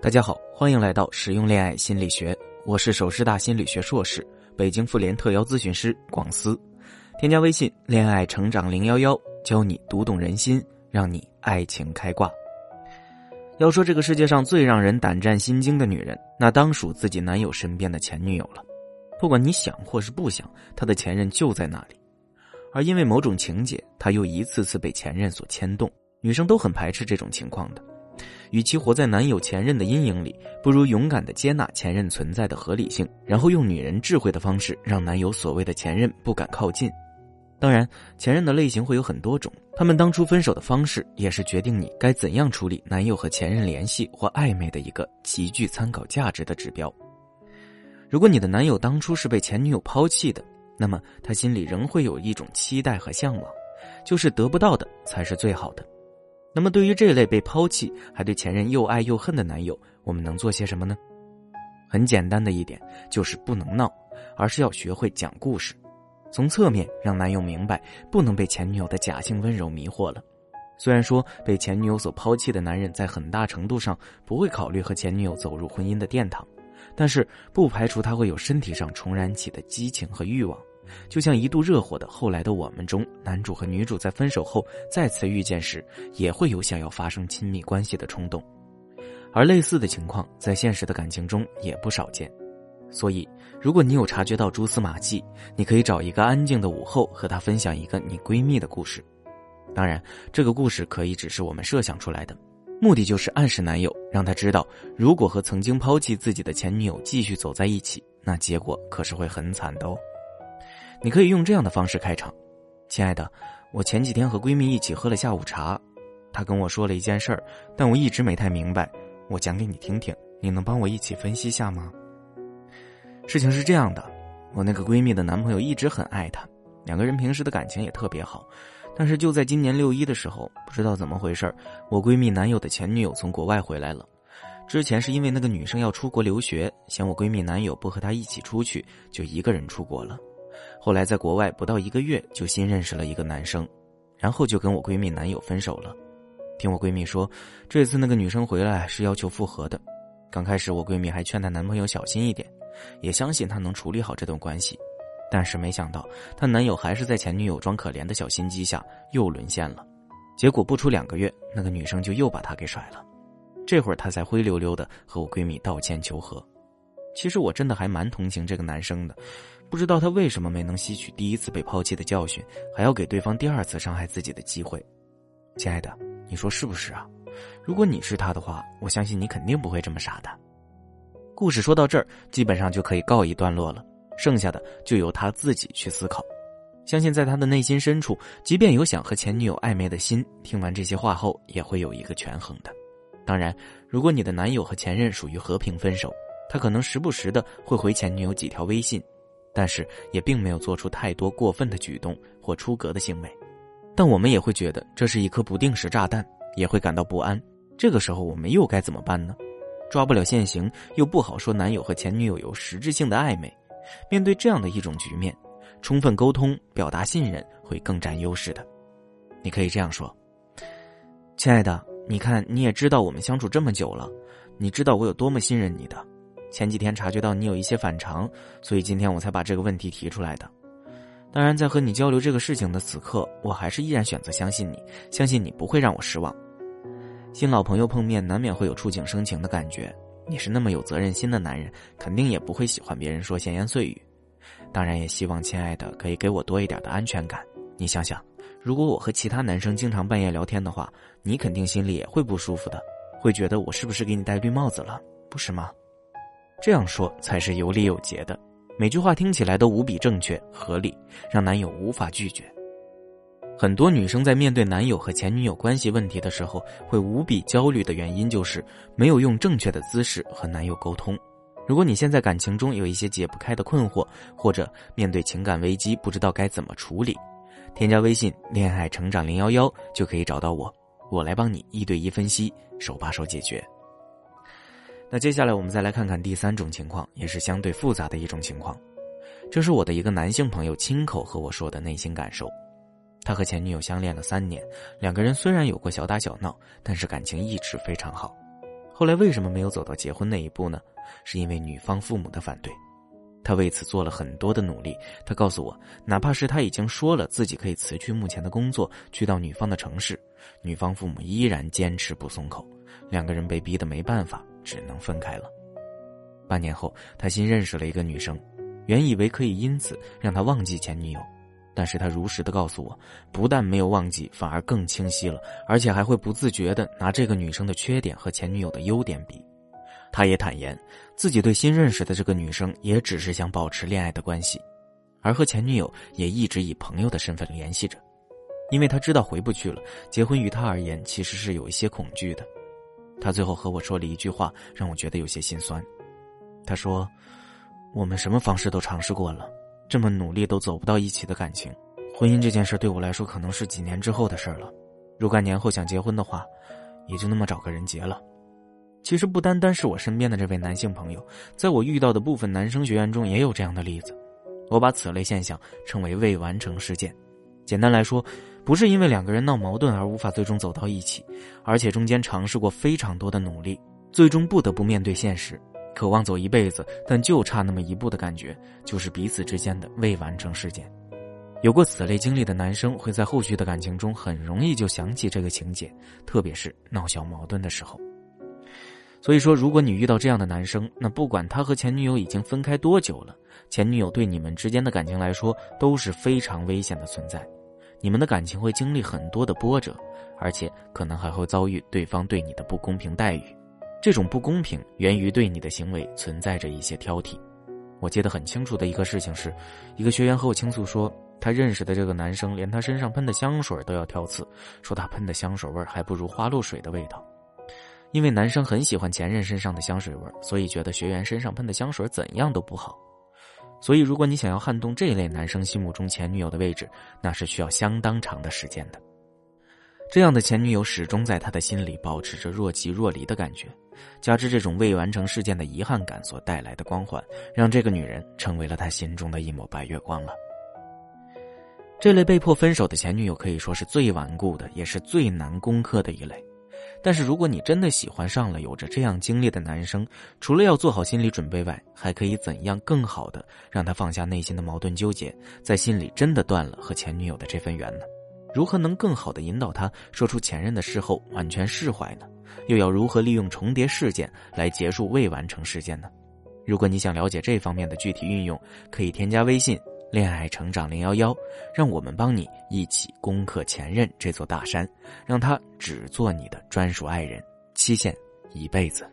大家好，欢迎来到实用恋爱心理学，我是首师大心理学硕士、北京妇联特邀咨询师广思。添加微信“恋爱成长零幺幺”，教你读懂人心，让你爱情开挂。要说这个世界上最让人胆战心惊的女人，那当属自己男友身边的前女友了。不管你想或是不想，他的前任就在那里，而因为某种情节，他又一次次被前任所牵动。女生都很排斥这种情况的。与其活在男友前任的阴影里，不如勇敢的接纳前任存在的合理性，然后用女人智慧的方式，让男友所谓的前任不敢靠近。当然，前任的类型会有很多种，他们当初分手的方式，也是决定你该怎样处理男友和前任联系或暧昧的一个极具参考价值的指标。如果你的男友当初是被前女友抛弃的，那么他心里仍会有一种期待和向往，就是得不到的才是最好的。那么，对于这类被抛弃还对前任又爱又恨的男友，我们能做些什么呢？很简单的一点，就是不能闹，而是要学会讲故事，从侧面让男友明白，不能被前女友的假性温柔迷惑了。虽然说被前女友所抛弃的男人，在很大程度上不会考虑和前女友走入婚姻的殿堂，但是不排除他会有身体上重燃起的激情和欲望。就像一度热火的《后来的我们》中，男主和女主在分手后再次遇见时，也会有想要发生亲密关系的冲动，而类似的情况在现实的感情中也不少见。所以，如果你有察觉到蛛丝马迹，你可以找一个安静的午后和她分享一个你闺蜜的故事。当然，这个故事可以只是我们设想出来的，目的就是暗示男友，让他知道，如果和曾经抛弃自己的前女友继续走在一起，那结果可是会很惨的哦。你可以用这样的方式开场，亲爱的，我前几天和闺蜜一起喝了下午茶，她跟我说了一件事儿，但我一直没太明白，我讲给你听听，你能帮我一起分析下吗？事情是这样的，我那个闺蜜的男朋友一直很爱她，两个人平时的感情也特别好，但是就在今年六一的时候，不知道怎么回事我闺蜜男友的前女友从国外回来了，之前是因为那个女生要出国留学，嫌我闺蜜男友不和她一起出去，就一个人出国了。后来在国外不到一个月就新认识了一个男生，然后就跟我闺蜜男友分手了。听我闺蜜说，这次那个女生回来是要求复合的。刚开始我闺蜜还劝她男朋友小心一点，也相信他能处理好这段关系。但是没想到她男友还是在前女友装可怜的小心机下又沦陷了。结果不出两个月，那个女生就又把他给甩了。这会儿她才灰溜溜的和我闺蜜道歉求和。其实我真的还蛮同情这个男生的。不知道他为什么没能吸取第一次被抛弃的教训，还要给对方第二次伤害自己的机会。亲爱的，你说是不是啊？如果你是他的话，我相信你肯定不会这么傻的。故事说到这儿，基本上就可以告一段落了，剩下的就由他自己去思考。相信在他的内心深处，即便有想和前女友暧昧的心，听完这些话后也会有一个权衡的。当然，如果你的男友和前任属于和平分手，他可能时不时的会回前女友几条微信。但是也并没有做出太多过分的举动或出格的行为，但我们也会觉得这是一颗不定时炸弹，也会感到不安。这个时候我们又该怎么办呢？抓不了现行，又不好说男友和前女友有实质性的暧昧。面对这样的一种局面，充分沟通、表达信任会更占优势的。你可以这样说：“亲爱的，你看你也知道我们相处这么久了，你知道我有多么信任你的。”前几天察觉到你有一些反常，所以今天我才把这个问题提出来的。当然，在和你交流这个事情的此刻，我还是依然选择相信你，相信你不会让我失望。新老朋友碰面，难免会有触景生情的感觉。你是那么有责任心的男人，肯定也不会喜欢别人说闲言碎语。当然，也希望亲爱的可以给我多一点的安全感。你想想，如果我和其他男生经常半夜聊天的话，你肯定心里也会不舒服的，会觉得我是不是给你戴绿帽子了，不是吗？这样说才是有理有节的，每句话听起来都无比正确合理，让男友无法拒绝。很多女生在面对男友和前女友关系问题的时候，会无比焦虑的原因就是没有用正确的姿势和男友沟通。如果你现在感情中有一些解不开的困惑，或者面对情感危机不知道该怎么处理，添加微信“恋爱成长零幺幺”就可以找到我，我来帮你一对一分析，手把手解决。那接下来我们再来看看第三种情况，也是相对复杂的一种情况。这是我的一个男性朋友亲口和我说的内心感受。他和前女友相恋了三年，两个人虽然有过小打小闹，但是感情一直非常好。后来为什么没有走到结婚那一步呢？是因为女方父母的反对。他为此做了很多的努力。他告诉我，哪怕是他已经说了自己可以辞去目前的工作，去到女方的城市，女方父母依然坚持不松口。两个人被逼得没办法，只能分开了。半年后，他新认识了一个女生，原以为可以因此让他忘记前女友，但是他如实的告诉我，不但没有忘记，反而更清晰了，而且还会不自觉的拿这个女生的缺点和前女友的优点比。他也坦言，自己对新认识的这个女生也只是想保持恋爱的关系，而和前女友也一直以朋友的身份联系着，因为他知道回不去了。结婚于他而言其实是有一些恐惧的。他最后和我说了一句话，让我觉得有些心酸。他说：“我们什么方式都尝试过了，这么努力都走不到一起的感情，婚姻这件事对我来说可能是几年之后的事了。若干年后想结婚的话，也就那么找个人结了。”其实不单单是我身边的这位男性朋友，在我遇到的部分男生学员中也有这样的例子。我把此类现象称为未完成事件。简单来说，不是因为两个人闹矛盾而无法最终走到一起，而且中间尝试过非常多的努力，最终不得不面对现实，渴望走一辈子，但就差那么一步的感觉，就是彼此之间的未完成事件。有过此类经历的男生会在后续的感情中很容易就想起这个情节，特别是闹小矛盾的时候。所以说，如果你遇到这样的男生，那不管他和前女友已经分开多久了，前女友对你们之间的感情来说都是非常危险的存在。你们的感情会经历很多的波折，而且可能还会遭遇对方对你的不公平待遇。这种不公平源于对你的行为存在着一些挑剔。我记得很清楚的一个事情是，一个学员和我倾诉说，他认识的这个男生连他身上喷的香水都要挑刺，说他喷的香水味还不如花露水的味道。因为男生很喜欢前任身上的香水味所以觉得学员身上喷的香水怎样都不好。所以，如果你想要撼动这一类男生心目中前女友的位置，那是需要相当长的时间的。这样的前女友始终在他的心里保持着若即若离的感觉，加之这种未完成事件的遗憾感所带来的光环，让这个女人成为了他心中的一抹白月光了。这类被迫分手的前女友可以说是最顽固的，也是最难攻克的一类。但是，如果你真的喜欢上了有着这样经历的男生，除了要做好心理准备外，还可以怎样更好的让他放下内心的矛盾纠结，在心里真的断了和前女友的这份缘呢？如何能更好的引导他说出前任的事后完全释怀呢？又要如何利用重叠事件来结束未完成事件呢？如果你想了解这方面的具体运用，可以添加微信。恋爱成长零幺幺，让我们帮你一起攻克前任这座大山，让他只做你的专属爱人，期限一辈子。